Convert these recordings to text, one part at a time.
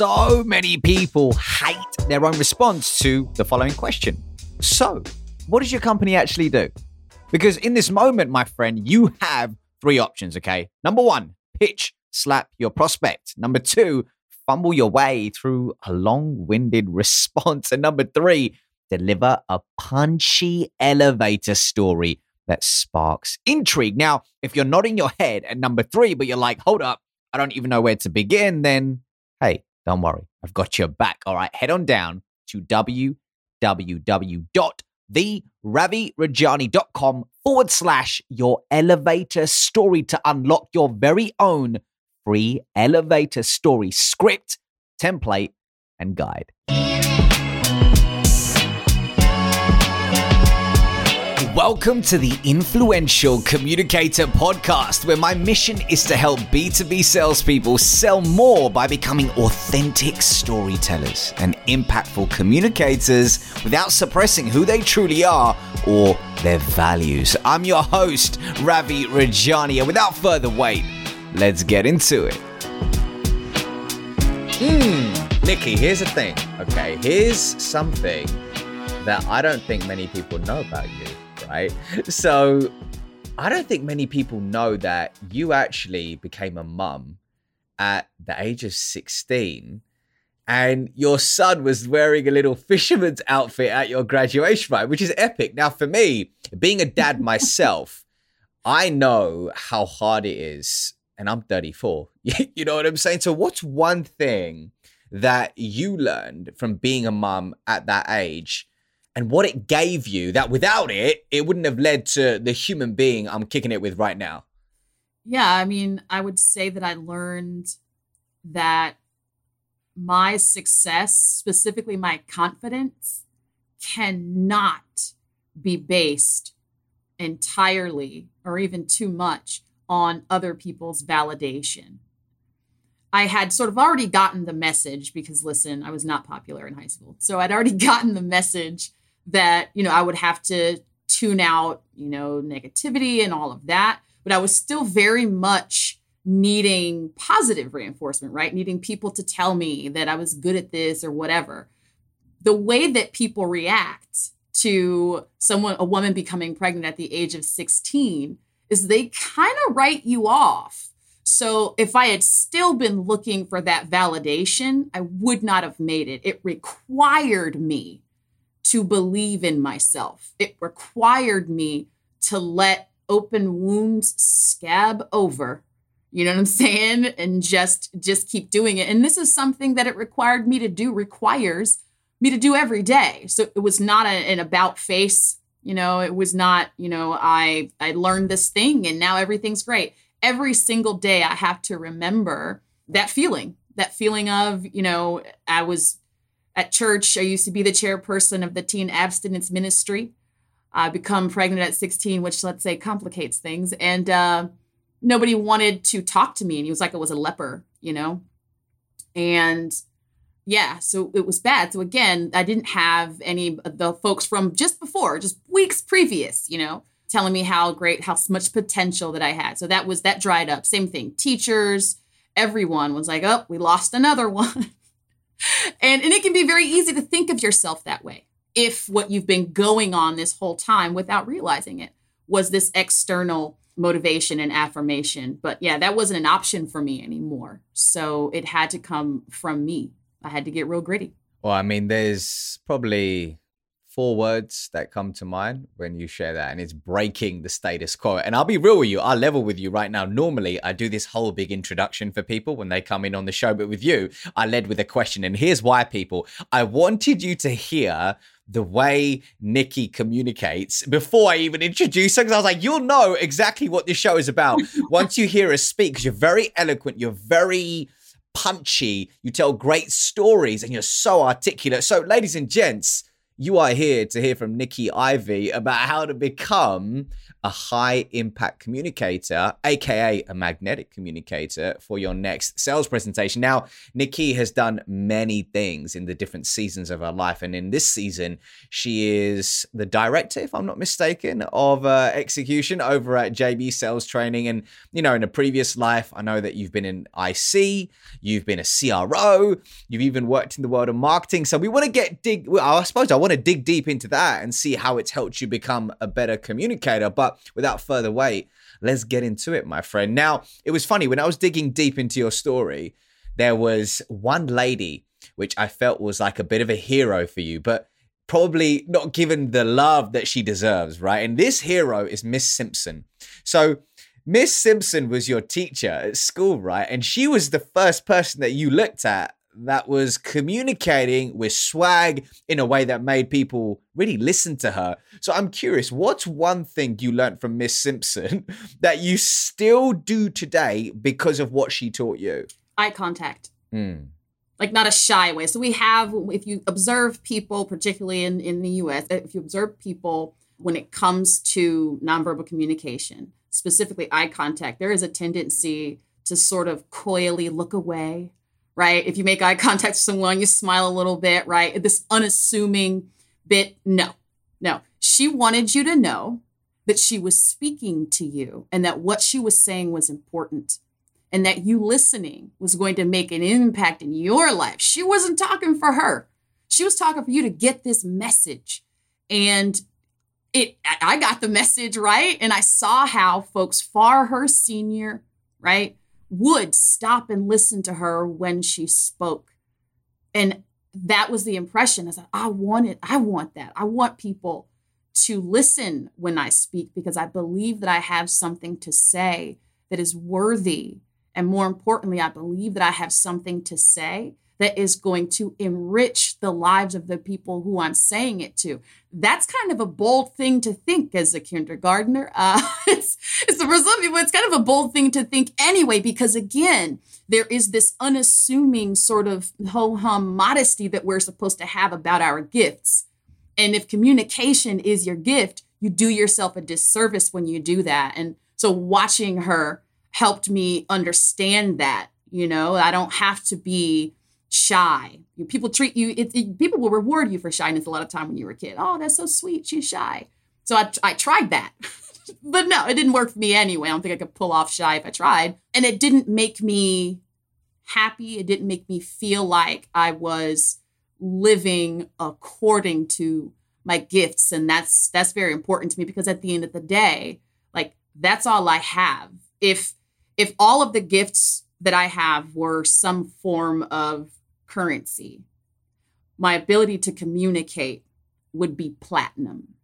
so many people hate their own response to the following question. So, what does your company actually do? Because in this moment, my friend, you have three options, okay? Number one, pitch slap your prospect. Number two, fumble your way through a long winded response. And number three, deliver a punchy elevator story that sparks intrigue. Now, if you're nodding your head at number three, but you're like, hold up, I don't even know where to begin, then hey, don't worry. I've got your back. All right, head on down to www.theravirajani.com forward slash your elevator story to unlock your very own free elevator story script, template, and guide. Welcome to the Influential Communicator Podcast, where my mission is to help B2B salespeople sell more by becoming authentic storytellers and impactful communicators without suppressing who they truly are or their values. I'm your host, Ravi Rajani, and without further wait, let's get into it. Hmm, Nikki, here's the thing, okay? Here's something that I don't think many people know about you right? So I don't think many people know that you actually became a mum at the age of 16 and your son was wearing a little fisherman's outfit at your graduation, right? Which is epic. Now, for me, being a dad myself, I know how hard it is, and I'm 34. you know what I'm saying? So, what's one thing that you learned from being a mum at that age and what it gave you that without it, it wouldn't have led to the human being I'm kicking it with right now. Yeah, I mean, I would say that I learned that my success, specifically my confidence, cannot be based entirely or even too much on other people's validation. I had sort of already gotten the message because, listen, I was not popular in high school. So I'd already gotten the message that, you know, I would have to tune out, you know, negativity and all of that. But I was still very much needing positive reinforcement, right? Needing people to tell me that I was good at this or whatever. The way that people react to someone, a woman becoming pregnant at the age of 16, is they kind of write you off. So if I had still been looking for that validation, I would not have made it. It required me to believe in myself. It required me to let open wounds scab over. You know what I'm saying? And just just keep doing it. And this is something that it required me to do requires me to do every day. So it was not a, an about face, you know, it was not, you know, I I learned this thing and now everything's great. Every single day I have to remember that feeling, that feeling of, you know, I was at church, I used to be the chairperson of the teen abstinence ministry. I become pregnant at 16, which let's say complicates things. And uh, nobody wanted to talk to me. And he was like, I was a leper, you know? And yeah, so it was bad. So again, I didn't have any of the folks from just before, just weeks previous, you know, telling me how great, how much potential that I had. So that was, that dried up. Same thing. Teachers, everyone was like, oh, we lost another one and, and it can be very easy to think of yourself that way if what you've been going on this whole time without realizing it was this external motivation and affirmation. But yeah, that wasn't an option for me anymore. So it had to come from me. I had to get real gritty. Well, I mean, there's probably four words that come to mind when you share that, and it's breaking the status quo. And I'll be real with you, I'll level with you right now. Normally, I do this whole big introduction for people when they come in on the show, but with you, I led with a question. And here's why, people. I wanted you to hear the way Nikki communicates before I even introduce her. Because I was like, you'll know exactly what this show is about once you hear her speak. Because you're very eloquent, you're very punchy, you tell great stories, and you're so articulate. So, ladies and gents, you are here to hear from Nikki Ivey about how to become a high impact communicator, aka a magnetic communicator, for your next sales presentation. Now, Nikki has done many things in the different seasons of her life, and in this season, she is the director, if I'm not mistaken, of uh, execution over at JB Sales Training. And you know, in a previous life, I know that you've been in IC, you've been a CRO, you've even worked in the world of marketing. So we want to get dig. I suppose I want to dig deep into that and see how it's helped you become a better communicator. But but without further wait, let's get into it, my friend. Now, it was funny when I was digging deep into your story, there was one lady which I felt was like a bit of a hero for you, but probably not given the love that she deserves, right? And this hero is Miss Simpson. So, Miss Simpson was your teacher at school, right? And she was the first person that you looked at that was communicating with swag in a way that made people really listen to her. So I'm curious, what's one thing you learned from Miss Simpson that you still do today because of what she taught you? Eye contact. Mm. Like not a shy way. So we have, if you observe people, particularly in, in the US, if you observe people when it comes to nonverbal communication, specifically eye contact, there is a tendency to sort of coyly look away right? If you make eye contact with someone, you smile a little bit, right? This unassuming bit. No, no. She wanted you to know that she was speaking to you and that what she was saying was important and that you listening was going to make an impact in your life. She wasn't talking for her. She was talking for you to get this message. And it I got the message, right? And I saw how folks far her senior, right? Would stop and listen to her when she spoke. And that was the impression. I said, I want it. I want that. I want people to listen when I speak because I believe that I have something to say that is worthy. And more importantly, I believe that I have something to say that is going to enrich the lives of the people who I'm saying it to. That's kind of a bold thing to think as a kindergartner. Uh, it's, it's for some people, it's kind of a bold thing to think anyway, because again, there is this unassuming sort of ho hum modesty that we're supposed to have about our gifts. And if communication is your gift, you do yourself a disservice when you do that. And so watching her helped me understand that, you know, I don't have to be shy. People treat you, it, it, people will reward you for shyness a lot of time when you were a kid. Oh, that's so sweet. She's shy. So I, I tried that. but no, it didn't work for me anyway. I don't think I could pull off shy if I tried. And it didn't make me happy. It didn't make me feel like I was living according to my gifts. And that's that's very important to me because at the end of the day, like that's all I have. If if all of the gifts that I have were some form of currency, my ability to communicate would be platinum,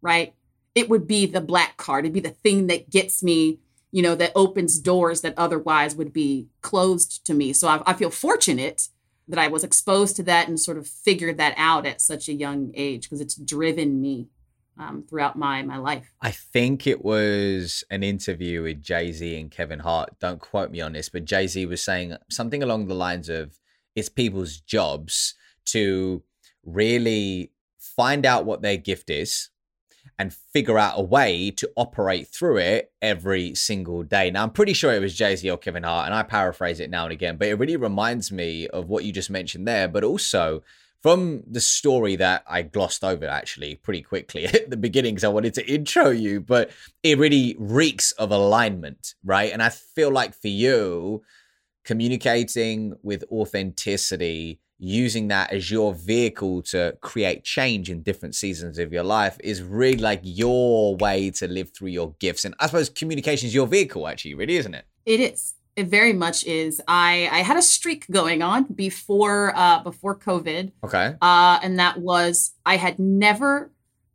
right? It would be the black card. It'd be the thing that gets me, you know, that opens doors that otherwise would be closed to me. So I, I feel fortunate that I was exposed to that and sort of figured that out at such a young age because it's driven me um, throughout my my life. I think it was an interview with Jay Z and Kevin Hart. Don't quote me on this, but Jay Z was saying something along the lines of, "It's people's jobs to really find out what their gift is." And figure out a way to operate through it every single day. Now, I'm pretty sure it was Jay Z or Kevin Hart, and I paraphrase it now and again, but it really reminds me of what you just mentioned there, but also from the story that I glossed over actually pretty quickly at the beginning because I wanted to intro you, but it really reeks of alignment, right? And I feel like for you, communicating with authenticity, using that as your vehicle to create change in different seasons of your life is really like your way to live through your gifts. And I suppose communication is your vehicle, actually, really, isn't it? It is. It very much is. I I had a streak going on before uh before COVID. Okay. Uh and that was I had never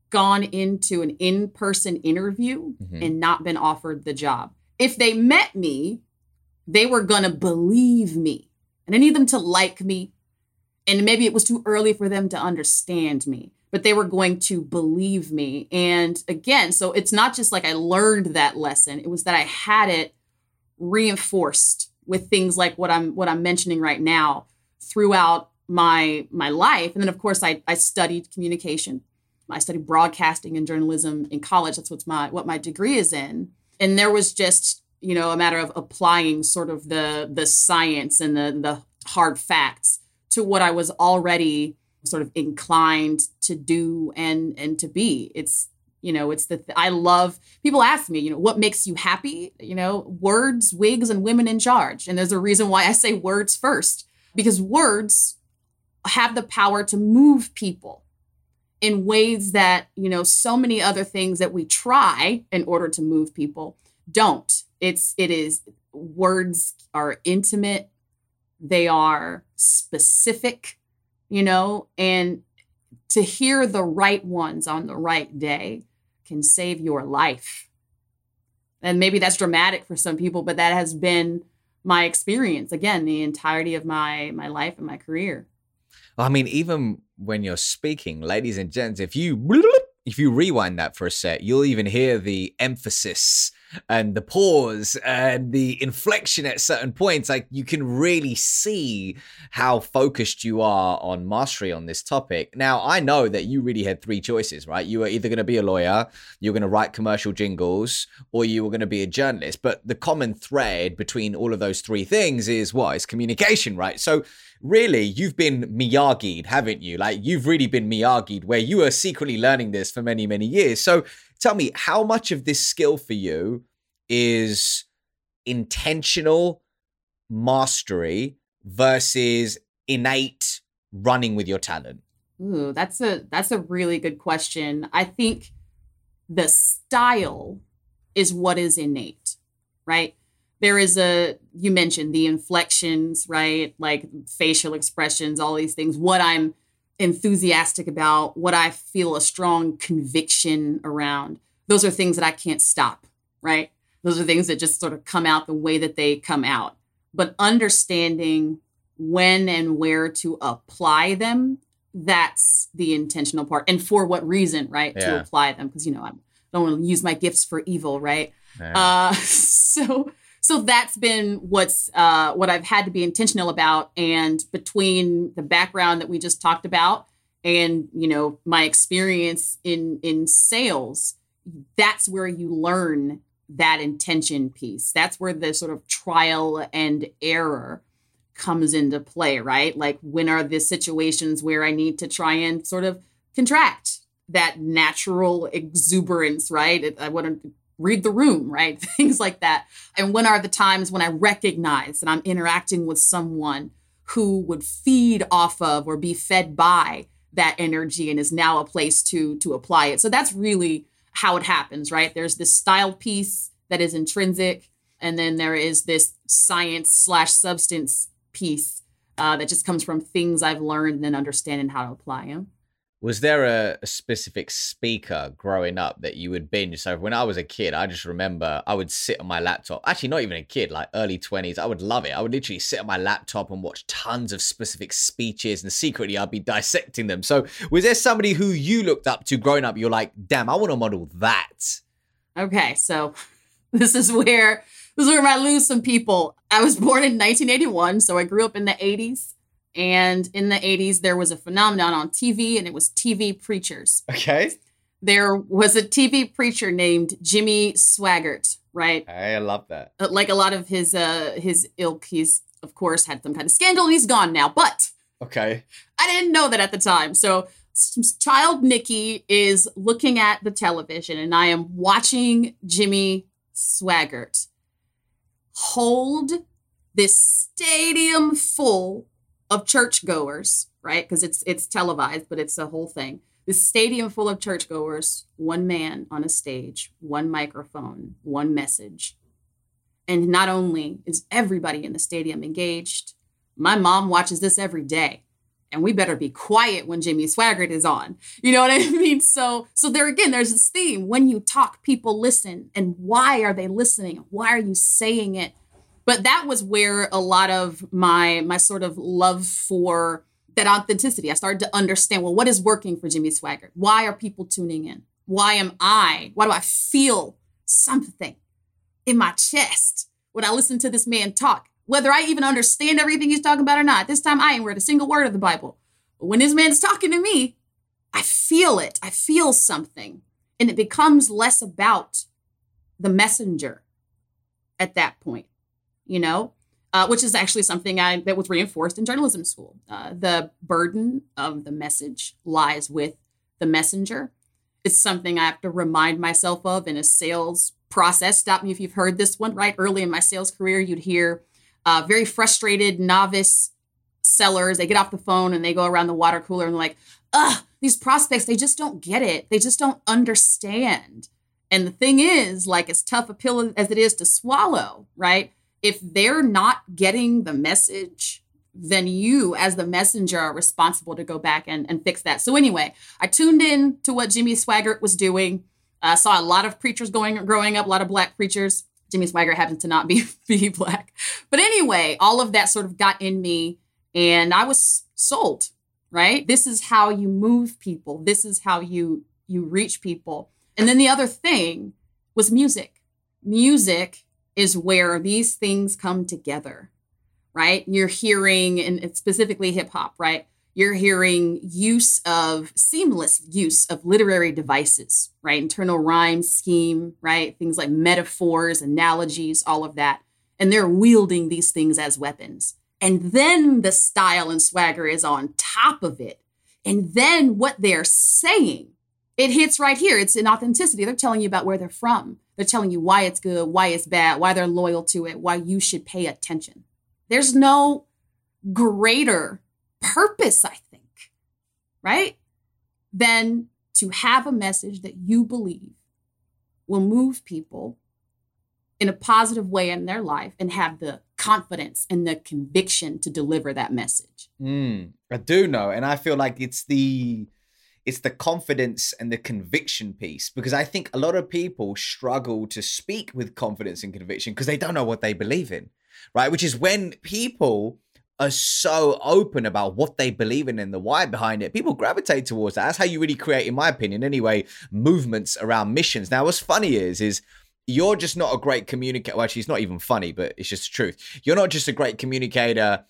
gone into an in-person interview mm-hmm. and not been offered the job. If they met me, they were going to believe me. And I need them to like me. And maybe it was too early for them to understand me, but they were going to believe me. And again, so it's not just like I learned that lesson, it was that I had it reinforced with things like what I'm what I'm mentioning right now throughout my my life. And then of course I I studied communication. I studied broadcasting and journalism in college. That's what's my what my degree is in. And there was just, you know, a matter of applying sort of the the science and the the hard facts to what I was already sort of inclined to do and and to be. It's you know it's the th- i love people ask me you know what makes you happy? You know words wigs and women in charge. And there's a reason why i say words first because words have the power to move people in ways that you know so many other things that we try in order to move people don't. It's it is words are intimate. They are specific you know and to hear the right ones on the right day can save your life. And maybe that's dramatic for some people but that has been my experience again the entirety of my my life and my career. I mean, even when you're speaking, ladies and gents, if you if you rewind that for a sec, you'll even hear the emphasis and the pause and the inflection at certain points. Like you can really see how focused you are on mastery on this topic. Now, I know that you really had three choices, right? You were either going to be a lawyer, you're going to write commercial jingles, or you were going to be a journalist. But the common thread between all of those three things is what? It's communication, right? So really you've been Miyagi'd, haven't you? Like you've really been Miyagi'd where you are secretly learning this for many, many years. So tell me, how much of this skill for you is intentional mastery versus innate running with your talent? Ooh, that's a that's a really good question. I think the style is what is innate, right? There is a you mentioned the inflections right? Like facial expressions all these things. What i'm enthusiastic about what i feel a strong conviction around those are things that i can't stop right? Those are things that just sort of come out the way that they come out. But understanding when and where to apply them that's the intentional part. And for what reason right? Yeah. to apply them. Because you know i don't want to use my gifts for evil right? Yeah. uh, so so that's been what's uh, what I've had to be intentional about. And between the background that we just talked about and you know my experience in in sales, that's where you learn that intention piece. That's where the sort of trial and error comes into play, right? Like when are the situations where I need to try and sort of contract that natural exuberance, right? I want to read the room, right? Things like that. And when are the times when I recognize that I'm interacting with someone who would feed off of or be fed by that energy and is now a place to to apply it. So that's really how it happens, right? There's this style piece that is intrinsic, and then there is this science slash substance piece uh, that just comes from things I've learned and then understanding how to apply them was there a, a, specific speaker growing up that you would binge? So when I was a kid, I just remember I would sit on my laptop. Actually, not even a kid, like early twenties. I would love it. I would literally sit on my laptop and watch tons of specific speeches, and secretly I'd be dissecting them. So was there somebody who you looked up to growing up? You're like, damn, I want to model that. Okay, so this is where this is where I lose some people. I was born in 1981, so I grew up in the 80s. And in the 80s, there was a phenomenon on TV, and it was TV preachers. Okay. There was a TV preacher named Jimmy Swaggart, right? I love that. Uh, like a lot of his uh his ilk, he's of course had some kind of scandal and he's gone now. But okay, I didn't know that at the time. So child Nikki is looking at the television, and I am watching Jimmy Swaggart hold this stadium full of churchgoers, right? Because it's it's televised, but it's a whole thing. The stadium full of churchgoers, one man on a stage, one microphone, one message. And not only is everybody in the stadium engaged, my mom watches this every day. And we better be quiet when Jimmy Swaggart is on. You know what I mean? So so there again, there's this theme. When you talk, people listen. And why are they listening? Why are you saying it? But that was where a lot of my my sort of love for that authenticity i started to understand well what is working for jimmy swaggart why are people tuning in why am i why do i feel something in my chest when i listen to this man talk whether I even understand everything he's talking about or not. This time I ain't read a single word of the Bible. But when this man's talking to me, I feel it. I feel something. And it becomes less about the messenger at that point, you know, uh, which is actually something I that was reinforced in journalism school. Uh, the burden of the message lies with the messenger. It's something I have to remind myself of in a sales process. Stop me if you've heard this one, right? Early in my sales career, you'd hear uh, very frustrated novice sellers. They get off the phone and they go around the water cooler and like, ugh, these prospects, they just don't get it. They just don't understand. And the thing is, like, as tough a pill as it is to swallow, right? If they're not getting the message, then you, as the messenger, are responsible to go back and, and fix that. So, anyway, I tuned in to what Jimmy Swaggart was doing. I uh, saw a lot of preachers going growing up, a lot of black preachers. Jimmy Swaggart happens to not be, be black. But anyway, all of that sort of got in me and I was sold, right? This is how you move people. This is how you you reach people. And then the other thing was music. Music is where these things come together, right? You're hearing, and specifically hip hop, right? You're hearing use of seamless use of literary devices, right? Internal rhyme scheme, right? Things like metaphors, analogies, all of that. And they're wielding these things as weapons. And then the style and swagger is on top of it. And then what they're saying it hits right here. It's in authenticity. They're telling you about where they're from. They're telling you why it's good, why it's bad, why they're loyal to it, why you should pay attention. There's no greater purpose, I think, right? Than to have a message that you believe will move people in a positive way in their life and have the confidence and the conviction to deliver that message. Mm, I do know. And I feel like it's the it's the confidence and the conviction piece because I think a lot of people struggle to speak with confidence and conviction because they don't know what they believe in, right? Which is when people are so open about what they believe in and the why behind it, people gravitate towards that. That's how you really create, in my opinion, anyway, movements around missions. Now, what's funny is, is you're just not a great communicator. Well, actually, it's not even funny, but it's just the truth. You're not just a great communicator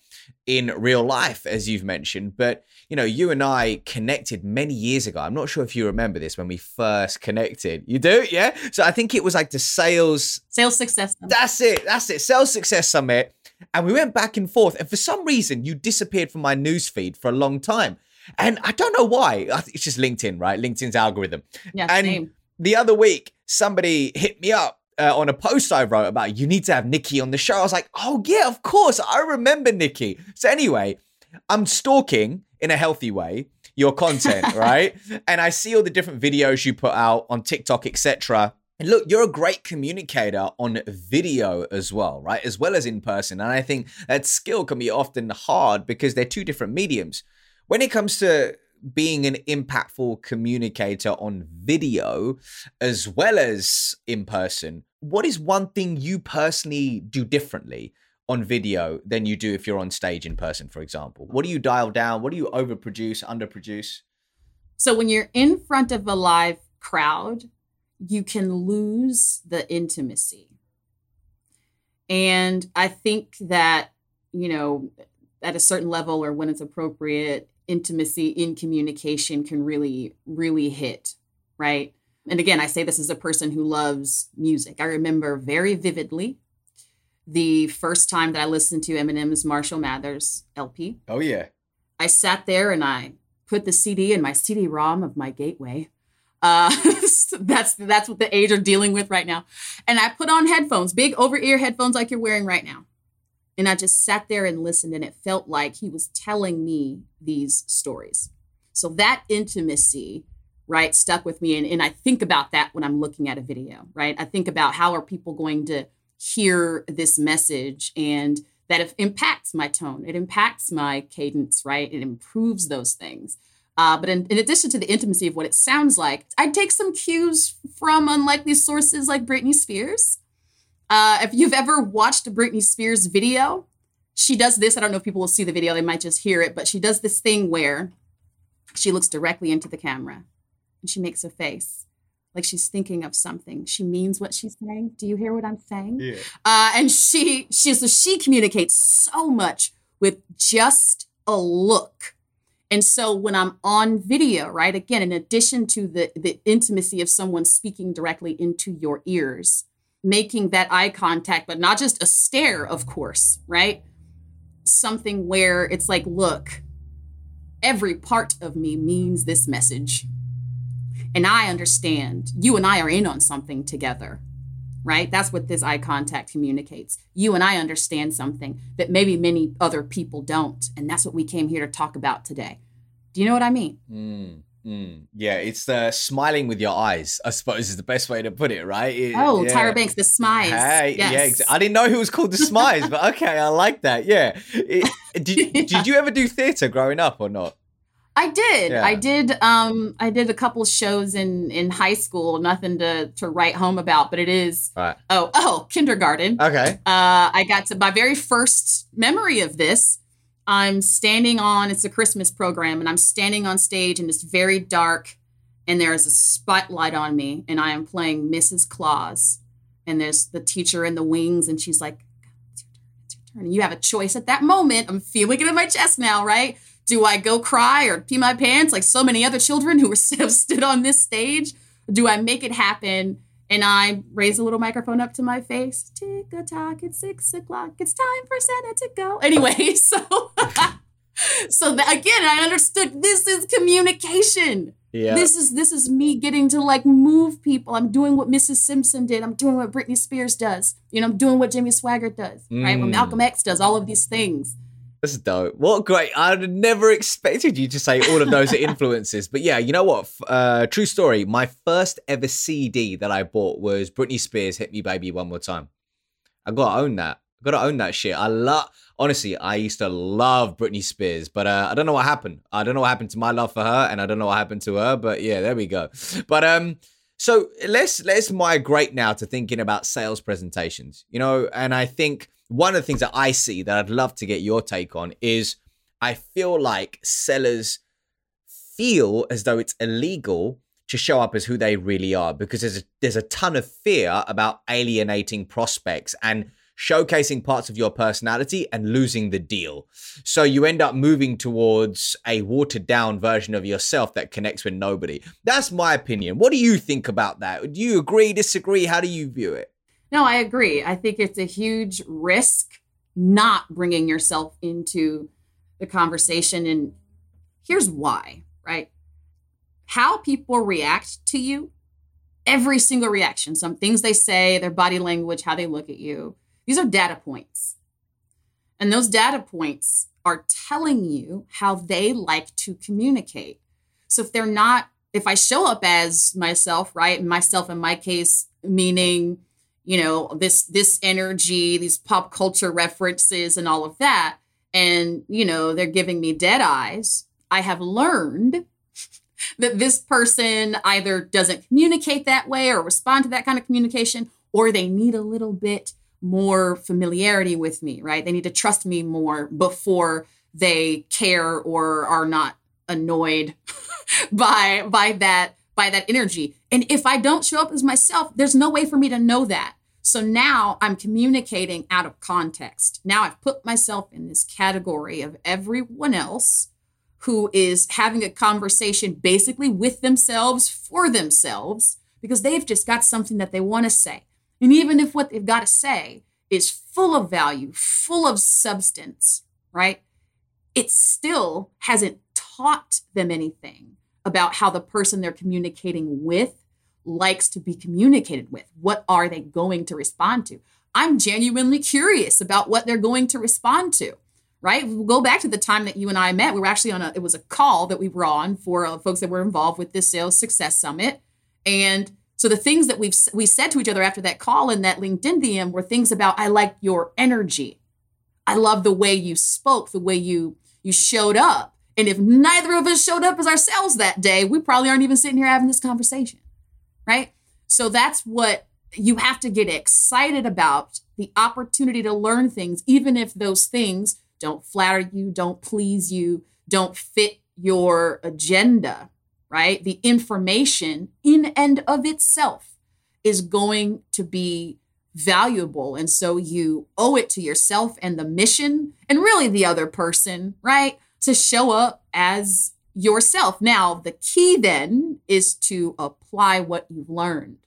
in real life, as you've mentioned, but you know, you and I connected many years ago. I'm not sure if you remember this when we first connected. You do? Yeah. So I think it was like the sales sales success. Summit. That's it. That's it. Sales success summit. And we went back and forth. And for some reason, you disappeared from my news feed for a long time. And I don't know why. It's just LinkedIn, right? LinkedIn's algorithm. Yeah. And same. the other week, somebody hit me up uh, on a post I wrote about you need to have Nikki on the show. I was like, oh yeah, of course, I remember Nikki. So anyway, I'm stalking in a healthy way your content, right? And I see all the different videos you put out on TikTok, etc. And look, you're a great communicator on video as well, right? As well as in person. And I think that skill can be often hard because they're two different mediums. When it comes to being an impactful communicator on video as well as in person, what is one thing you personally do differently on video than you do if you're on stage in person, for example? What do you dial down? What do you overproduce, underproduce? So when you're in front of a live crowd, you can lose the intimacy. And I think that, you know, at a certain level or when it's appropriate, intimacy in communication can really, really hit, right? And again, I say this as a person who loves music. I remember very vividly the first time that I listened to Eminem's Marshall Mathers LP. Oh, yeah. I sat there and I put the CD in my CD-ROM of my gateway. Uh, that's that's what the age are dealing with right now. And I put on headphones, big over-ear headphones like you're wearing right now. And I just sat there and listened, and it felt like he was telling me these stories. So that intimacy, right, stuck with me. And, and I think about that when I'm looking at a video, right? I think about how are people going to hear this message and that it impacts my tone, it impacts my cadence, right? It improves those things. Uh, but in, in, addition to the intimacy of what it sounds like, i'd take some cues from unlikely sources like Britney Spears. Uh, if you've ever watched a Britney Spears video, she does this. I don't know if people will see the video, they might just hear it, but she does this thing where she looks directly into the camera and she makes a face like she's thinking of something. She means what she's saying. Do you hear what I'm saying? Yeah. Uh, and she she so she communicates so much with just a look. And so when I'm on video, right, again, in addition to the the intimacy of someone speaking directly into your ears, making that eye contact, but not just a stare, of course, right? Something where it's like, look, every part of me means this message. And I understand you and I are in on something together, right? That's what this eye contact communicates. You and I understand something that maybe many other people don't. And that's what we came here to talk about today. Do you know what I mean? Mm, mm. Yeah, it's the smiling with your eyes, I suppose is the best way to put it, right? It, oh, yeah. Tyra Banks, the smize. Hey, yes. yeah, I didn't know who was called the Smize, but okay, I like that. Yeah. It, did, Yeah. did you ever do theater growing up or not? I did. Yeah. I did. Um, I did a couple shows in in high school. Nothing to to write home about, but it is. Right. Oh, oh, kindergarten. Okay. uh, I got to my very first memory of this. I'm standing on, it's a Christmas program, and I'm standing on stage and it's very dark, and there is a spotlight on me, and I am playing Mrs. Claus. And there's the teacher in the wings, and she's like, it's your turn, it's your turn. And you have a choice at that moment. I'm feeling it in my chest now, right? Do I go cry or pee my pants like so many other children who were have stood on this stage? Do I make it happen? And I raise a little microphone up to my face. Tick a tock, it's six o'clock. It's time for Santa to go. Anyway, so so that, again, I understood this is communication. Yeah. This is this is me getting to like move people. I'm doing what Mrs. Simpson did. I'm doing what Britney Spears does. You know, I'm doing what Jimmy Swaggart does. Right? What Mm. Malcolm X does. All of these things. That's dope. What great. I'd never expected you to say all of those influences. But yeah, you know what? Uh, true story. My first ever CD that I bought was Britney Spears Hit Me Baby One More Time. I gotta own that. I gotta own that shit. I love honestly, I used to love Britney Spears, but uh, I don't know what happened. I don't know what happened to my love for her, and I don't know what happened to her, but yeah, there we go. But um so let's let's migrate now to thinking about sales presentations. You know, and I think one of the things that I see that I'd love to get your take on is I feel like sellers feel as though it's illegal to show up as who they really are because there's a, there's a ton of fear about alienating prospects and showcasing parts of your personality and losing the deal. So you end up moving towards a watered down version of yourself that connects with nobody. That's my opinion. What do you think about that? Do you agree, disagree? How do you view it? No, I agree. I think it's a huge risk not bringing yourself into the conversation. And here's why, right? How people react to you, every single reaction, some things they say, their body language, how they look at you, these are data points. And those data points are telling you how they like to communicate. So if they're not, if I show up as myself, right? Myself in my case, meaning, you know this this energy these pop culture references and all of that. And you know they're giving me dead eyes. I have learned that this person either doesn't communicate that way or respond to that kind of communication or they need a little bit more familiarity with me right? They need to trust me more before they care or are not annoyed by by that by that energy. And if i don't show up as myself there's no way for me to know that so now I'm communicating out of context. Now I've put myself in this category of everyone else who is having a conversation basically with themselves for themselves because they've just got something that they want to say. And even if what they've got to say is full of value, full of substance, right? It still hasn't taught them anything about how the person they're communicating with likes to be communicated with. What are they going to respond to? I'm genuinely curious about what they're going to respond to. Right? We'll go back to the time that you and I met. We were actually on a it was a call that we were on for uh, folks that were involved with this sales success summit. And so the things that we've we said to each other after that call and that LinkedIn DM were things about I like your energy. I love the way you spoke, the way you you showed up. And if neither of us showed up as ourselves that day, we probably aren't even sitting here having this conversation right? So that's what you have to get excited about the opportunity to learn things, even if those things don't flatter you, don't please you, don't fit your agenda, right? The information in and of itself is going to be valuable. And so you owe it to yourself and the mission and really the other person, right? To show up as yourself. Now, the key then is to apply what you've learned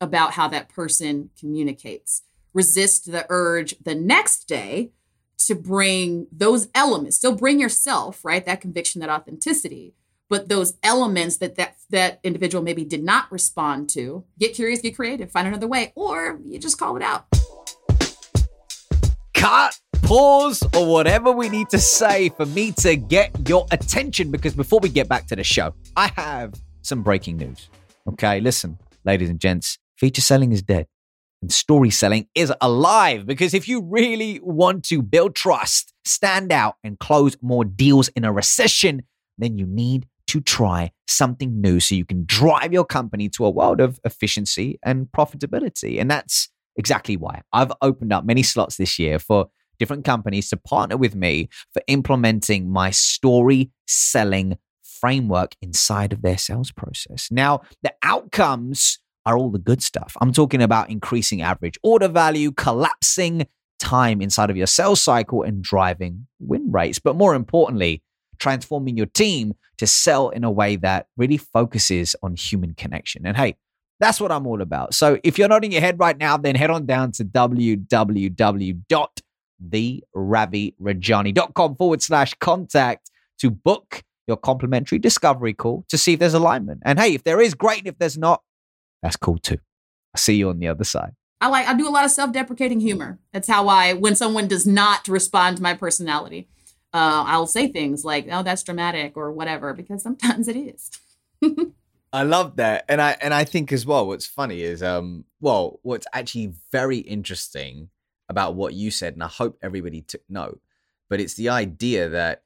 about how that person communicates. Resist the urge the next day to bring those elements, still bring yourself, right? That conviction, that authenticity, but those elements that that that individual maybe did not respond to get curious get creative find another way or you just call it out cut pause or whatever we need to say for me to get your attention. Because before we get back to the show i have some breaking news. Okay listen ladies and gents feature selling is dead and story selling is alive. Because if you really want to build trust stand out and close more deals in a recession then you need to try something new so you can drive your company to a world of efficiency and profitability. And that's exactly why I've opened up many slots this year for different companies to partner with me for implementing my story selling framework inside of their sales process. Now, the outcomes are all the good stuff. I'm talking about increasing average order value, collapsing time inside of your sales cycle, and driving win rates. But more importantly, transforming your team to sell in a way that really focuses on human connection. And hey, that's what I'm all about. So if you're nodding your head right now, then head on down to www.theravirajani.com forward slash contact to book your complimentary discovery call to see if there's alignment. And hey, if there is, great. If there's not, that's cool too. I'll see you on the other side. I like I do a lot of self-deprecating humor. That's how I when someone does not respond to my personality uh, I'll say things like, "Oh, that's dramatic" or whatever, because sometimes it is. I love that, and I and I think as well. What's funny is, um, well, what's actually very interesting about what you said, and I hope everybody took note, but it's the idea that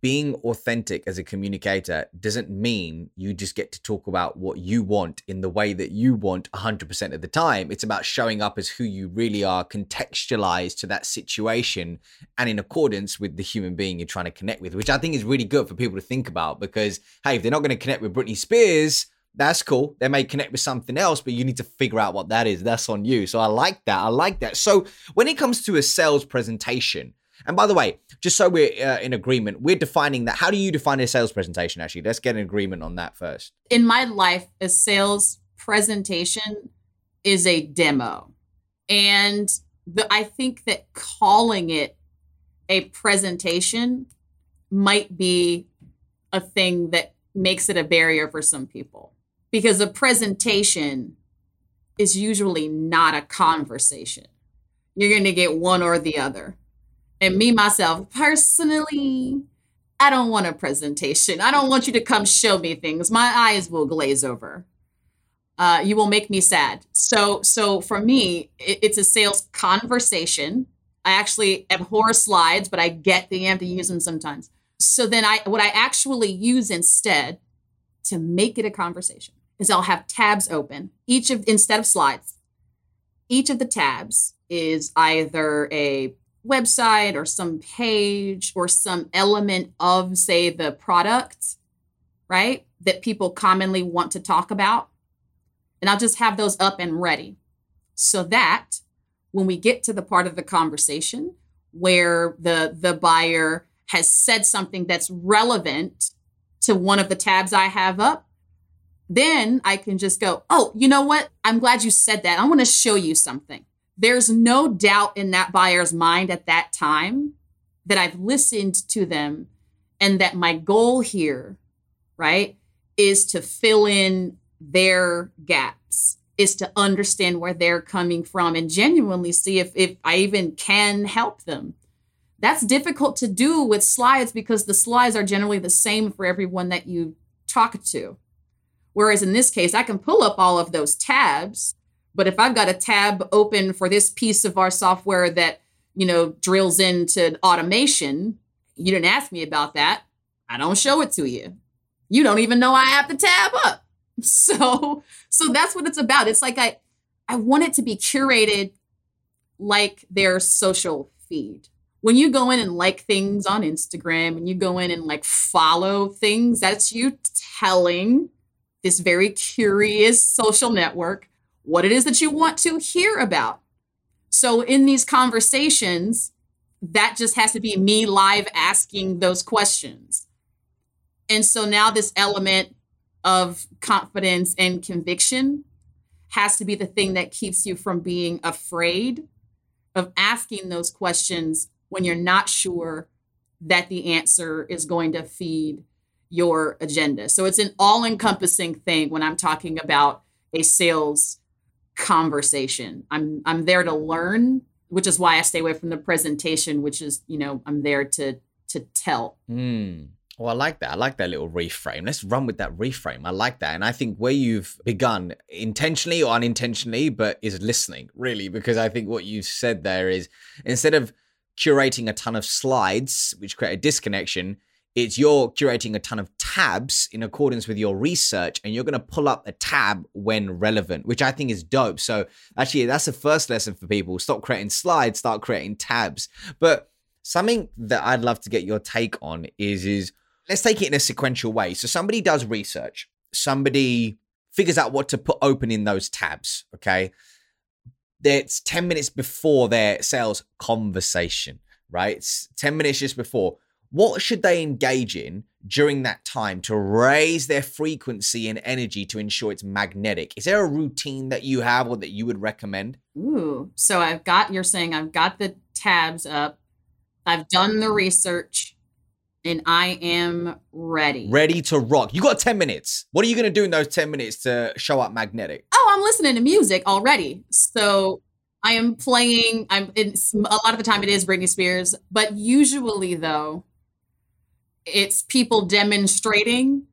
being authentic as a communicator doesn't mean you just get to talk about what you want in the way that you want 100% of the time. It's about showing up as who you really are, contextualized to that situation and in accordance with the human being you're trying to connect with, which I think is really good for people to think about because, hey, if they're not going to connect with Britney Spears, that's cool. They may connect with something else, but you need to figure out what that is. That's on you. So I like that. I like that. So when it comes to a sales presentation, and by the way, just so we're uh, in agreement, we're defining that. How do you define a sales presentation? Actually, let's get an agreement on that first. In my life, a sales presentation is a demo. And the, I think that calling it a presentation might be a thing that makes it a barrier for some people because a presentation is usually not a conversation. You're going to get one or the other. And me, myself, personally, I don't want a presentation. I don't want you to come show me things. My eyes will glaze over. Uh, you will make me sad. So, so for me, it, it's a sales conversation. I actually abhor slides, but I get that you have to use them sometimes. So then, I what I actually use instead to make it a conversation is I'll have tabs open. Each of instead of slides, each of the tabs is either a website or some page or some element of, say, the product, right? That people commonly want to talk about. And I'll just have those up and ready so that when we get to the part of the conversation where the the buyer has said something that's relevant to one of the tabs I have up, then I can just go, "Oh, you know what? I'm glad you said that. I want to show you something." there's no doubt in that buyer's mind at that time that I've listened to them and that my goal here, right, is to fill in their gaps, is to understand where they're coming from and genuinely see if, if I even can help them. That's difficult to do with slides because the slides are generally the same for everyone that you talk to. Whereas in this case, I can pull up all of those tabs but if I've got a tab open for this piece of our software that, you know, drills into automation, you didn't ask me about that. I don't show it to you. You don't even know I have the tab up. So, so that's what it's about. It's like I I want it to be curated like their social feed, when you go in and like things on Instagram and you go in and like follow things, that's you telling this very curious social network what it is that you want to hear about. So in these conversations, that just has to be me live asking those questions. And so now this element of confidence and conviction has to be the thing that keeps you from being afraid of asking those questions when you're not sure that the answer is going to feed your agenda. So it's an all encompassing thing when I'm talking about a sales conversation. I'm I'm there to learn, which is why I stay away from the presentation, which is, you know, I'm there to to tell. Mm. Well, I like that. I like that little reframe. Let's run with that reframe. I like that. And I think where you've begun intentionally or unintentionally, but is listening really, because I think what you've said there is instead of curating a ton of slides, which create a disconnection, it's you're curating a ton of tabs in accordance with your research and you're going to pull up a tab when relevant which i think is dope so actually that's the first lesson for people stop creating slides start creating tabs but something that i'd love to get your take on is is let's take it in a sequential way. So somebody does research, somebody figures out what to put open in those tabs. Okay. It's 10 minutes before their sales conversation, right? It's 10 minutes just before. What should they engage in during that time to raise their frequency and energy to ensure it's magnetic? Is there a routine that you have or that you would recommend? Ooh, so I've got, you're saying I've got the tabs up, I've done the research, and I am ready. Ready to rock. You got 10 minutes. What are you going to do in those 10 minutes to show up magnetic? Oh, I'm listening to music already. So I am playing I'm it's a lot of the time it is Britney Spears, but usually though it's people demonstrating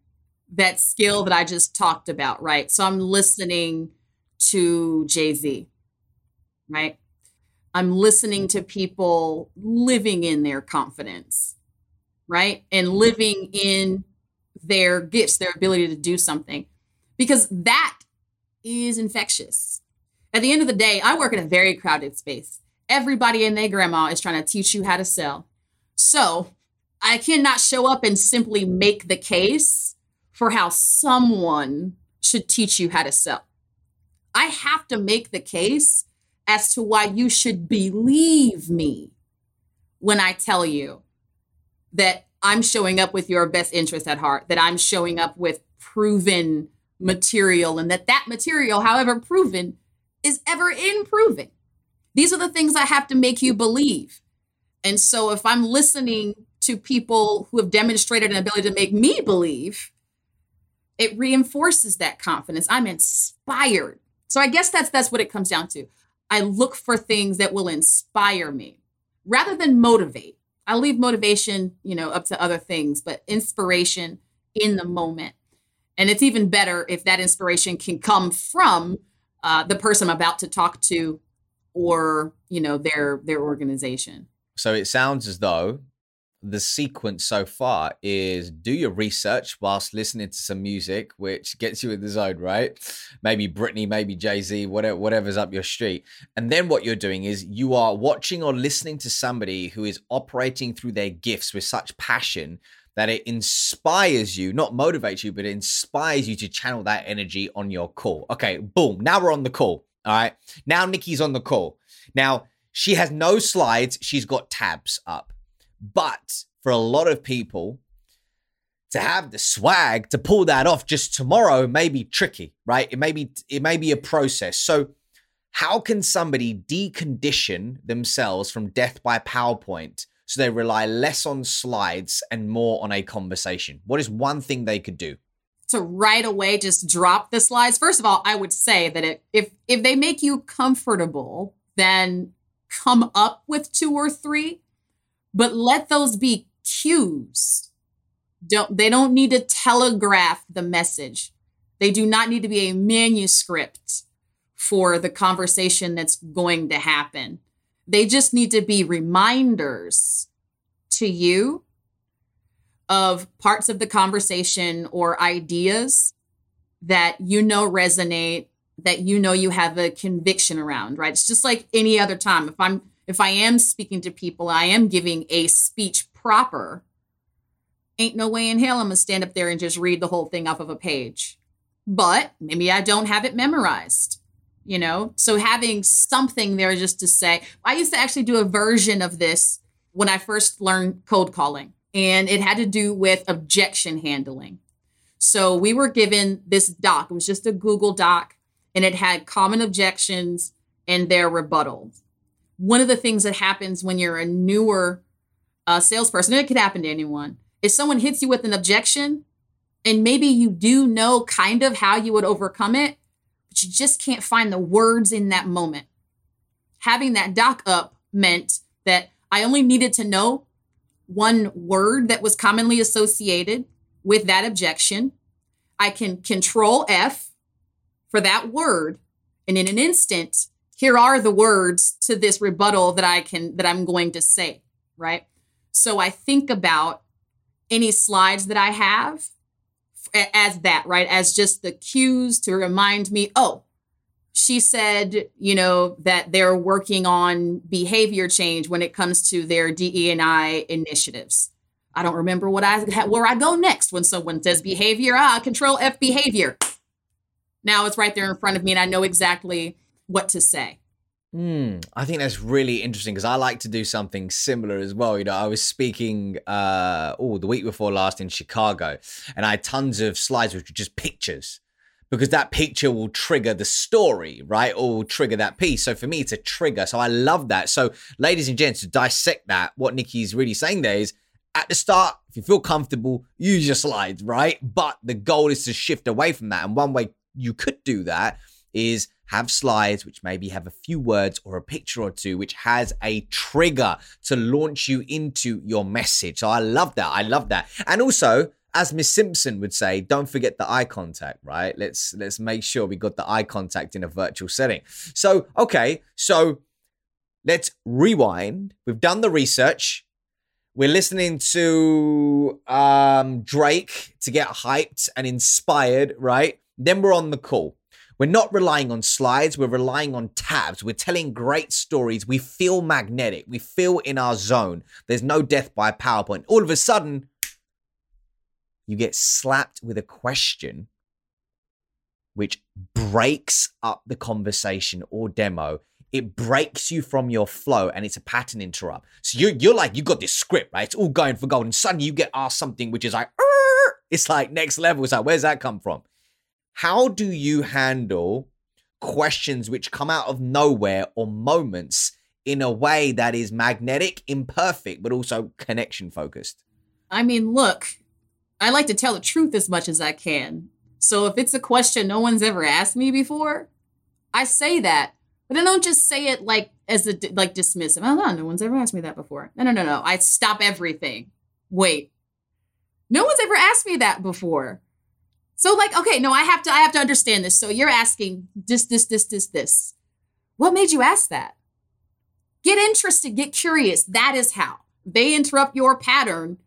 that skill that I just talked about, right? So I'm listening to Jay-Z. Right? I'm listening to people living in their confidence right? And living in their gifts, their ability to do something, because that is infectious. At the end of the day, I work in a very crowded space. Everybody and their grandma is trying to teach you how to sell. So I cannot show up and simply make the case for how someone should teach you how to sell. I have to make the case as to why you should believe me when I tell you that I'm showing up with your best interest at heart, that I'm showing up with proven material, and that that material, however proven, is ever improving. These are the things I have to make you believe. And so if I'm listening to people who have demonstrated an ability to make me believe, it reinforces that confidence. I'm inspired. So I guess that's that's what it comes down to. I look for things that will inspire me rather than motivate. I'll leave motivation, you know, up to other things, but inspiration in the moment. And it's even better if that inspiration can come from uh, the person I'm about to talk to or, you know, their their organization. So it sounds as though the sequence so far is do your research whilst listening to some music, which gets you in the zone, right? Maybe Britney, maybe Jay Z, whatever, whatever's up your street. And then what you're doing is you are watching or listening to somebody who is operating through their gifts with such passion that it inspires you, not motivates you, but it inspires you to channel that energy on your call. Okay, boom. Now we're on the call. All right. Now Nikki's on the call. Now she has no slides, she's got tabs up. But for a lot of people, to have the swag to pull that off just tomorrow may be tricky, right? It may be it may be a process. So how can somebody decondition themselves from death by PowerPoint so they rely less on slides and more on a conversation? What is one thing they could do? To right away just drop the slides. First of all, I would say that it, if if they make you comfortable, then come up with two or three but let those be cues. Don't they don't need to telegraph the message. They do not need to be a manuscript for the conversation that's going to happen. They just need to be reminders to you of parts of the conversation or ideas that you know resonate, that you know you have a conviction around, right? It's just like any other time. If I'm if I am speaking to people, I am giving a speech proper, ain't no way in hell I'm gonna stand up there and just read the whole thing off of a page. But maybe I don't have it memorized, you know? So having something there just to say, I used to actually do a version of this when I first learned cold calling, and it had to do with objection handling. So we were given this doc, it was just a Google doc, and it had common objections and their rebuttals. One of the things that happens when you're a newer uh, salesperson, and it could happen to anyone, if someone hits you with an objection and maybe you do know kind of how you would overcome it, but you just can't find the words in that moment. Having that doc up meant that I only needed to know one word that was commonly associated with that objection. I can control F for that word. And in an instant, here are the words to this rebuttal that I can that I'm going to say, right? So I think about any slides that I have as that, right? As just the cues to remind me, oh, she said, you know, that they're working on behavior change when it comes to their DE and I initiatives. I don't remember what I where I go next when someone says behavior. Ah, control F behavior. Now it's right there in front of me, and I know exactly what to say. Mm, I think that's really interesting because I like to do something similar as well. You know, I was speaking uh oh the week before last in Chicago, and I had tons of slides which were just pictures because that picture will trigger the story, right? Or will trigger that piece. So for me, it's a trigger. So I love that. So, ladies and gents, to dissect that, what Nikki's really saying there is at the start, if you feel comfortable, use your slides, right? But the goal is to shift away from that. And one way you could do that is have slides which maybe have a few words or a picture or two which has a trigger to launch you into your message. So I love that. I love that. And also, as Miss Simpson would say, don't forget the eye contact, right? Let's let's make sure we got the eye contact in a virtual setting. So, okay, so let's rewind. We've done the research. We're listening to um, Drake to get hyped and inspired, right? Then we're on the call. We're not relying on slides, we're relying on tabs. We're telling great stories. We feel magnetic, we feel in our zone. There's no death by PowerPoint. All of a sudden, you get slapped with a question which breaks up the conversation or demo. It breaks you from your flow and it's a pattern interrupt. So you're, you're like, you got this script, right? It's all going for gold. And suddenly you get asked something which is like, it's like next level. It's like, where's that come from? How do you handle questions which come out of nowhere or moments in a way that is magnetic, imperfect, but also connection focused? I mean, look, I like to tell the truth as much as I can. So if it's a question no one's ever asked me before, I say that. But I don't just say it like as a like dismissive. Oh no, no one's ever asked me that before. No, no, no, no. I stop everything. Wait. No one's ever asked me that before. So like, okay, no, I have to I have to understand this. So you're asking this, this, this, this, this. What made you ask that? Get interested, get curious. That is how. They interrupt your pattern.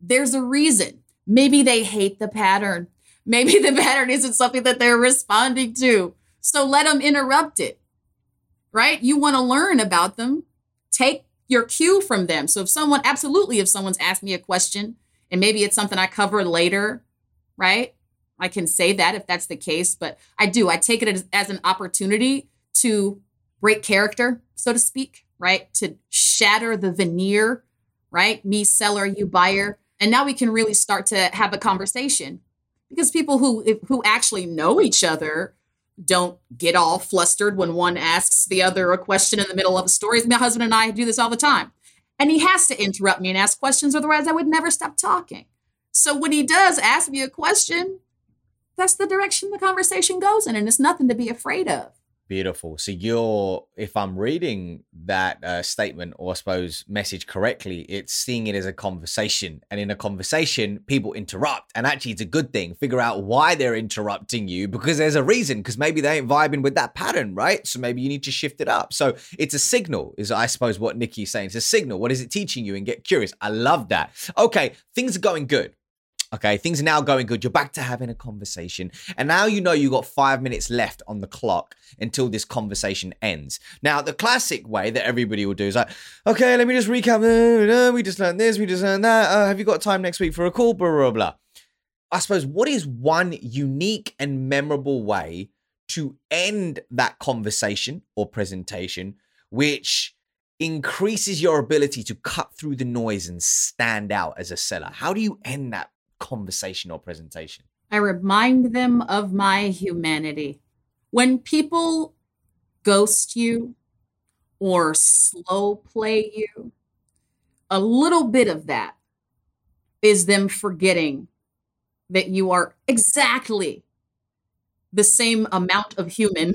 There's a reason. Maybe they hate the pattern. Maybe the pattern isn't something that they're responding to. So let them interrupt it. Right? You want to learn about them. Take your cue from them. So if someone, absolutely, if someone's asked me a question and maybe it's something I cover later, right? I can say that if that's the case, but I do. I take it as, as an opportunity to break character, so to speak, right? To shatter the veneer, right? Me seller, you buyer. And now we can really start to have a conversation because people who who actually know each other don't get all flustered when one asks the other a question in the middle of a story. My husband and I do this all the time. And he has to interrupt me and ask questions, otherwise I would never stop talking. So when he does ask me a question, that's the direction the conversation goes in, and it's nothing to be afraid of. Beautiful. So you're, if I'm reading that uh, statement or I suppose message correctly, it's seeing it as a conversation, and in a conversation, people interrupt, and actually, it's a good thing. Figure out why they're interrupting you because there's a reason. Because maybe they ain't vibing with that pattern, right? So maybe you need to shift it up. So it's a signal, is I suppose what Nikki's saying. It's a signal. What is it teaching you? And get curious. I love that. Okay, things are going good Okay, things are now going good. You're back to having a conversation. And now you know you've got five minutes left on the clock until this conversation ends. Now, the classic way that everybody will do is like, okay, let me just recap. We just learned this, we just learned that. Uh, have you got time next week for a call? Blah, blah, blah. I suppose, what is one unique and memorable way to end that conversation or presentation, which increases your ability to cut through the noise and stand out as a seller? How do you end that conversation or presentation? I remind them of my humanity. When people ghost you or slow play you, a little bit of that is them forgetting that you are exactly the same amount of human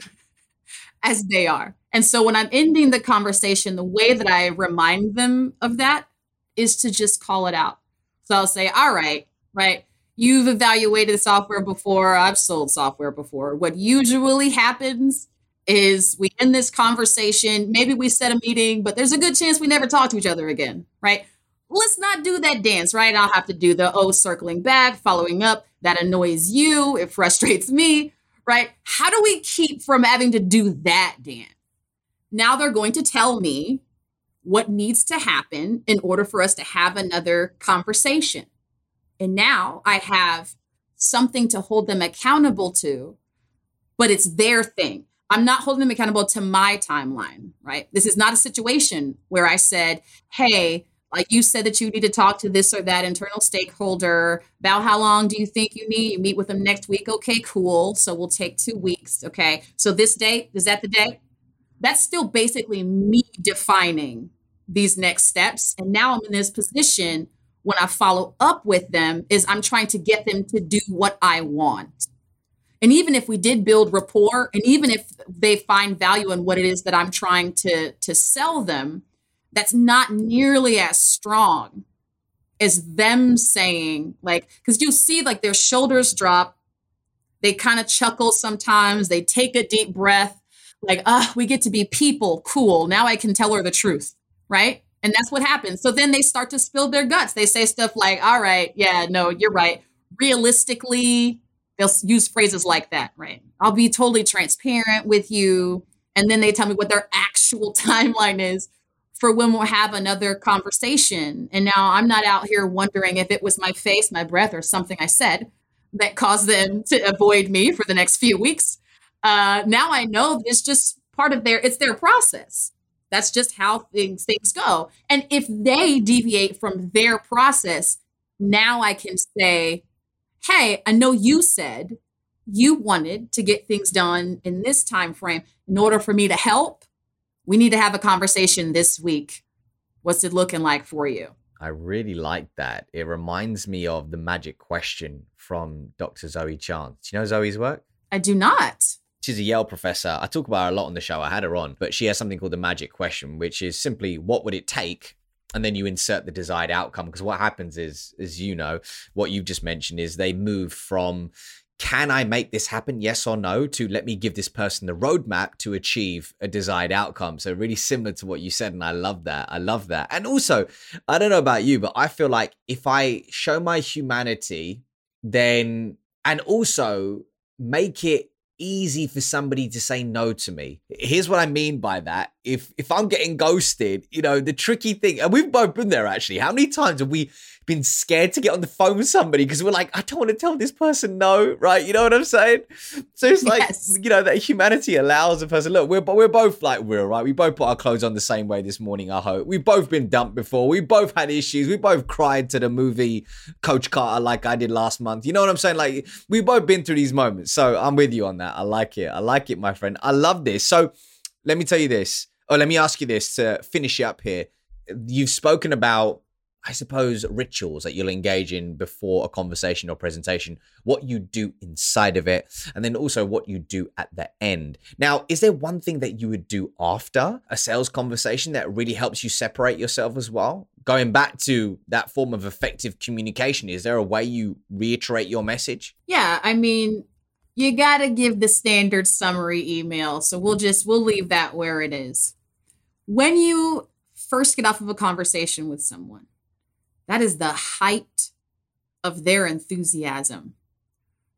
as they are. And so when I'm ending the conversation, the way that I remind them of that is to just call it out. So I'll say, All right, right? You've evaluated software before. I've sold software before. What usually happens is we end this conversation. Maybe we set a meeting, but there's a good chance we never talk to each other again, right? Let's not do that dance, right? I'll have to do the oh, circling back, following up. That annoys you. It frustrates me, right? How do we keep from having to do that dance? Now they're going to tell me what needs to happen in order for us to have another conversation. And now I have something to hold them accountable to, but it's their thing. I'm not holding them accountable to my timeline, right? This is not a situation where I said, hey, like you said that you need to talk to this or that internal stakeholder about how long do you think you need? You meet with them next week? Okay cool. So we'll take two weeks okay? So this date is that the day that's still basically me defining these next steps. And now i'm in this position when I follow up with them is I'm trying to get them to do what I want. And even if we did build rapport, and even if they find value in what it is that I'm trying to, to sell them, that's not nearly as strong as them saying, like, because you'll see like their shoulders drop, they kind of chuckle sometimes, they take a deep breath, like, ah, we get to be people, cool. Now I can tell her the truth, right? And that's what happens. So then they start to spill their guts. They say stuff like, all right, yeah, no, you're right. Realistically, they'll use phrases like that, right? I'll be totally transparent with you. And then they tell me what their actual timeline is for when we'll have another conversation. And now I'm not out here wondering if it was my face, my breath, or something I said that caused them to avoid me for the next few weeks. Uh, now I know it's just part of their, it's their process. That's just how things things go. And if they deviate from their process, now I can say, "Hey, I know you said you wanted to get things done in this time frame. In order for me to help, we need to have a conversation this week. What's it looking like for you?" I really like that. It reminds me of the magic question from Dr. Zoe Chance. Do you know Zoe's work? I do not she's a Yale professor. I talk about her a lot on the show. I had her on, but she has something called the magic question, which is simply what would it take? And then you insert the desired outcome. Because what happens is, as you know, what you've just mentioned is they move from can I make this happen? Yes or no, to let me give this person the roadmap to achieve a desired outcome. So, really similar to what you said. And I love that. I love that. And also, I don't know about you, but I feel like if I show my humanity, then, and also make it easy for somebody to say no to me. Here's what I mean by that. If if I'm getting ghosted, you know, the tricky thing, and we've both been there actually. How many times have we been scared to get on the phone with somebody because we're like, I don't want to tell this person no, right? You know what I'm saying? So it's like, yes. you know, that humanity allows a person, look, we're, we're both like real, right? We both put our clothes on the same way this morning, I hope. We've both been dumped before. We both had issues. We both cried to the movie Coach Carter like I did last month. You know what I'm saying? Like, we've both been through these moments. So I'm with you on that. I like it. I like it, my friend. I love this. So let me tell you this, or let me ask you this to finish up here. You've spoken about I suppose, rituals that you'll engage in before a conversation or presentation, what you do inside of it, and then also what you do at the end. Now, is there one thing that you would do after a sales conversation that really helps you separate yourself as well? Going back to that form of effective communication, is there a way you reiterate your message? Yeah, I mean, you got to give the standard summary email. So we'll just we'll leave that where it is. When you first get off of a conversation with someone, that is the height of their enthusiasm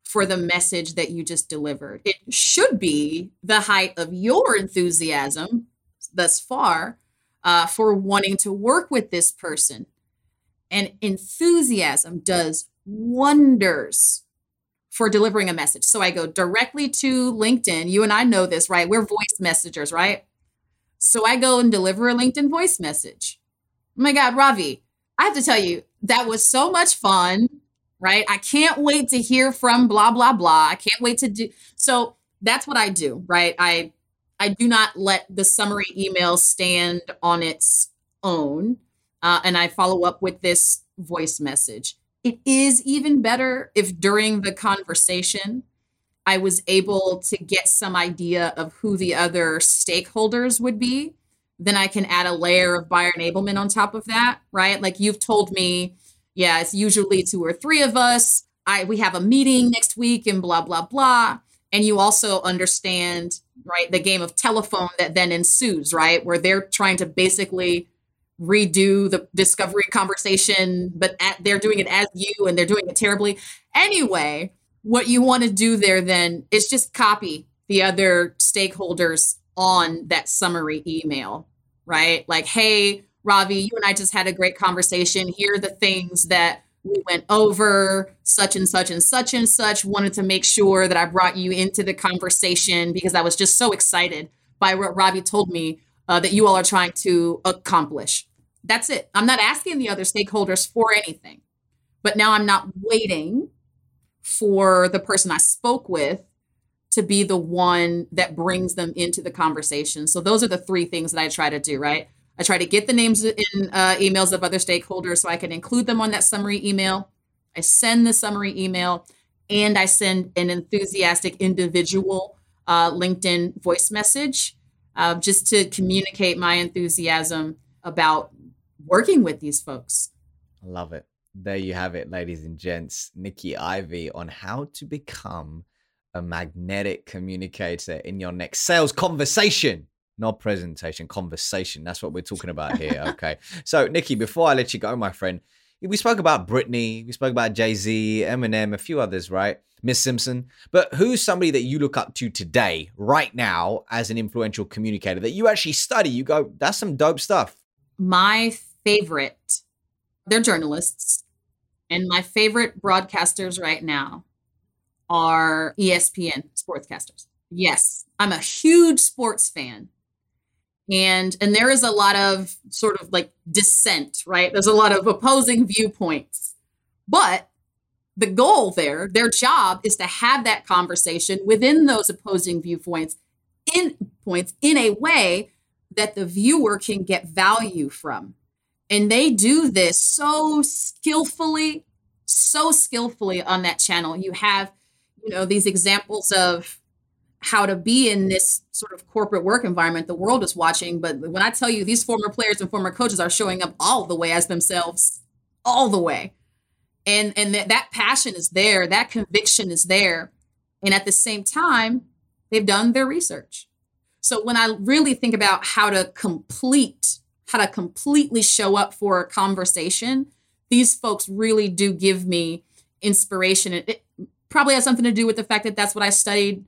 for the message that you just delivered. It should be the height of your enthusiasm thus far uh, for wanting to work with this person. And enthusiasm does wonders for delivering a message. So I go directly to LinkedIn. You and I know this, right? We're voice messengers, right? So I go and deliver a LinkedIn voice message. Oh my God, Ravi, I have to tell you, that was so much fun, right? I can't wait to hear from blah, blah, blah. I can't wait to do. So that's what I do, right? I I do not let the summary email stand on its own. Uh, and I follow up with this voice message. It is even better if during the conversation, I was able to get some idea of who the other stakeholders would be. Then I can add a layer of buyer enablement on top of that, right? Like you've told me, yeah, it's usually two or three of us. I we have a meeting next week and blah blah blah. And you also understand right? The game of telephone that then ensues, right? Where they're trying to basically redo the discovery conversation, but at, they're doing it as you and they're doing it terribly. Anyway, what you want to do there then is just copy the other stakeholders on that summary email, right? Like, hey, Ravi, you and I just had a great conversation. Here are the things that we went over such and such and such and such wanted to make sure that i brought you into the conversation because i was just so excited by what ravi told me uh, that you all are trying to accomplish that's it. I'm not asking the other stakeholders for anything but now i'm not waiting for the person i spoke with to be the one that brings them into the conversation. So those are the three things that i try to do right? I try to get the names in uh, emails of other stakeholders so I can include them on that summary email. I send the summary email and I send an enthusiastic individual uh, LinkedIn voice message uh, just to communicate my enthusiasm about working with these folks. I love it. There you have it, ladies and gents. Nikki Ivey on how to become a magnetic communicator in your next sales conversation not presentation, conversation. That's what we're talking about here. Okay. so, Nikki, before I let you go, my friend, we spoke about Britney, we spoke about Jay Z, Eminem, a few others, right? Miss Simpson. But who's somebody that you look up to today, right now, as an influential communicator that you actually study? You go, that's some dope stuff. My favorite, they're journalists, and my favorite broadcasters right now are ESPN sportscasters. Yes, I'm a huge sports fan. And and there is a lot of sort of like dissent right? There's a lot of opposing viewpoints. But the goal there their job is to have that conversation within those opposing viewpoints in points in a way that the viewer can get value from and they do this so skillfully so skillfully on that channel. You have you know these examples of how to be in this sort of corporate work environment the world is watching but when i tell you these former players and former coaches are showing up all the way as themselves all the way. And and that, that passion is there that conviction is there. And at the same time they've done their research. So when i really think about how to complete how to completely show up for a conversation these folks really do give me inspiration it, it probably has something to do with the fact that that's what i studied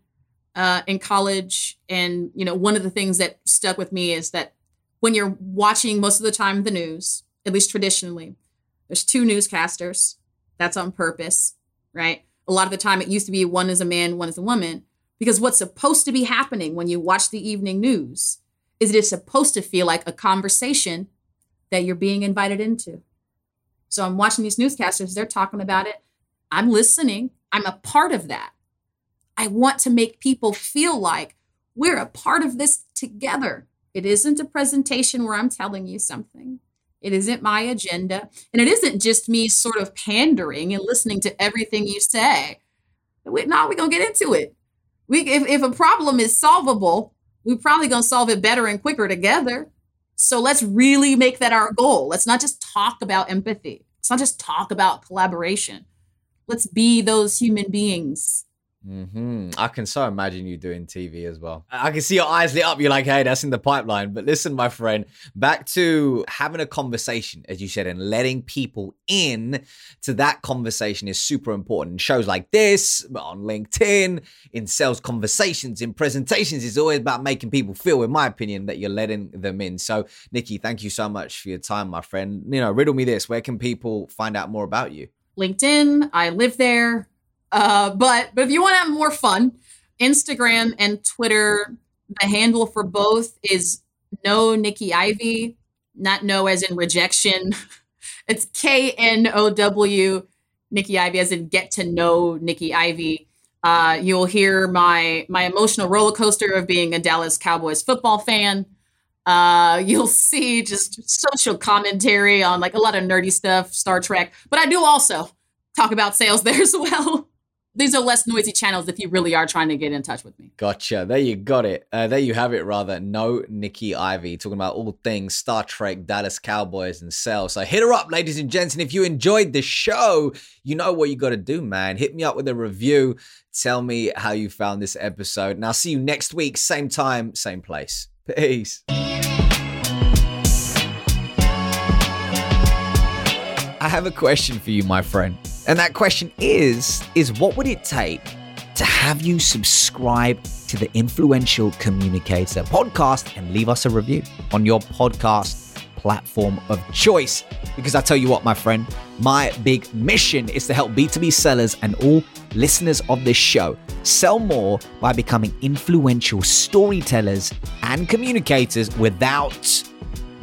uh, in college. And, you know, one of the things that stuck with me is that when you're watching most of the time the news, at least traditionally, there's two newscasters. That's on purpose, right? A lot of the time it used to be one is a man, one is a woman, because what's supposed to be happening when you watch the evening news is it supposed to feel like a conversation that you're being invited into. So I'm watching these newscasters, they're talking about it. I'm listening. I'm a part of that. I want to make people feel like we're a part of this together. It isn't a presentation where I'm telling you something. It isn't my agenda. And it isn't just me sort of pandering and listening to everything you say. We, no, we're going to get into it. We, if, if a problem is solvable, we're probably going to solve it better and quicker together. So let's really make that our goal. Let's not just talk about empathy. Let's not just talk about collaboration. Let's be those human beings hmm I can so imagine you doing TV as well. I can see your eyes lit up. You're like, hey, that's in the pipeline. But listen, my friend, back to having a conversation, as you said, and letting people in to that conversation is super important. Shows like this, on LinkedIn, in sales conversations, in presentations, is always about making people feel, in my opinion, that you're letting them in. So, Nikki, thank you so much for your time, my friend. You know, riddle me this: where can people find out more about you? LinkedIn. I live there. Uh, but but if you want to have more fun, Instagram and Twitter, the handle for both is no Nikki Ivey, not no as in rejection. it's K N O W Nikki Ivey as in get to know Nikki Ivey. Uh, you'll hear my my emotional roller coaster of being a Dallas Cowboys football fan. Uh, you'll see just social commentary on like a lot of nerdy stuff, Star Trek. But I do also talk about sales there as well these are less noisy channels if you really are trying to get in touch with me. Gotcha. There you got it. Uh, there you have it, rather. No Nikki Ivey talking about all things Star Trek, Dallas Cowboys, and sales. So hit her up, ladies and gents. And if you enjoyed the show, you know what you got to do, man. Hit me up with a review. Tell me how you found this episode. And I'll see you next week, same time, same place. Peace. I have a question for you, my friend. And that question is is what would it take to have you subscribe to the Influential Communicator podcast and leave us a review on your podcast platform of choice? Because I tell you what, my friend, my big mission is to help B2B sellers and all listeners of this show sell more by becoming influential storytellers and communicators without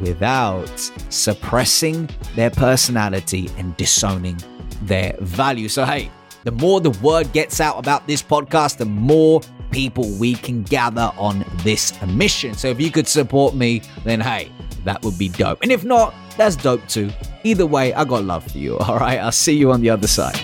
without suppressing their personality and disowning their value. So, hey, the more the word gets out about this podcast, the more people we can gather on this mission. So, if you could support me, then hey, that would be dope. And if not, that's dope too. Either way, I got love for you. All right, I'll see you on the other side.